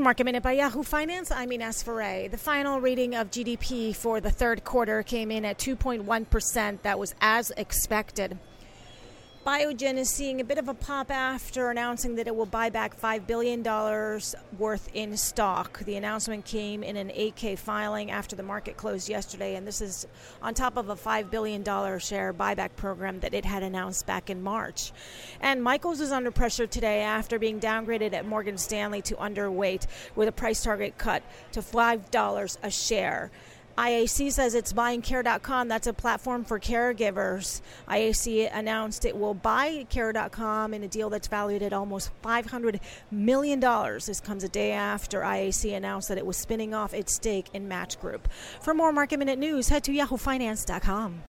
Market Minute by Yahoo Finance. I'm Ines Ferre. The final reading of GDP for the third quarter came in at 2.1%. That was as expected. Biogen is seeing a bit of a pop after announcing that it will buy back $5 billion worth in stock. The announcement came in an 8K filing after the market closed yesterday, and this is on top of a $5 billion share buyback program that it had announced back in March. And Michaels is under pressure today after being downgraded at Morgan Stanley to underweight with a price target cut to $5 a share. IAC says it's buying care.com. That's a platform for caregivers. IAC announced it will buy care.com in a deal that's valued at almost $500 million. This comes a day after IAC announced that it was spinning off its stake in Match Group. For more market minute news, head to yahoofinance.com.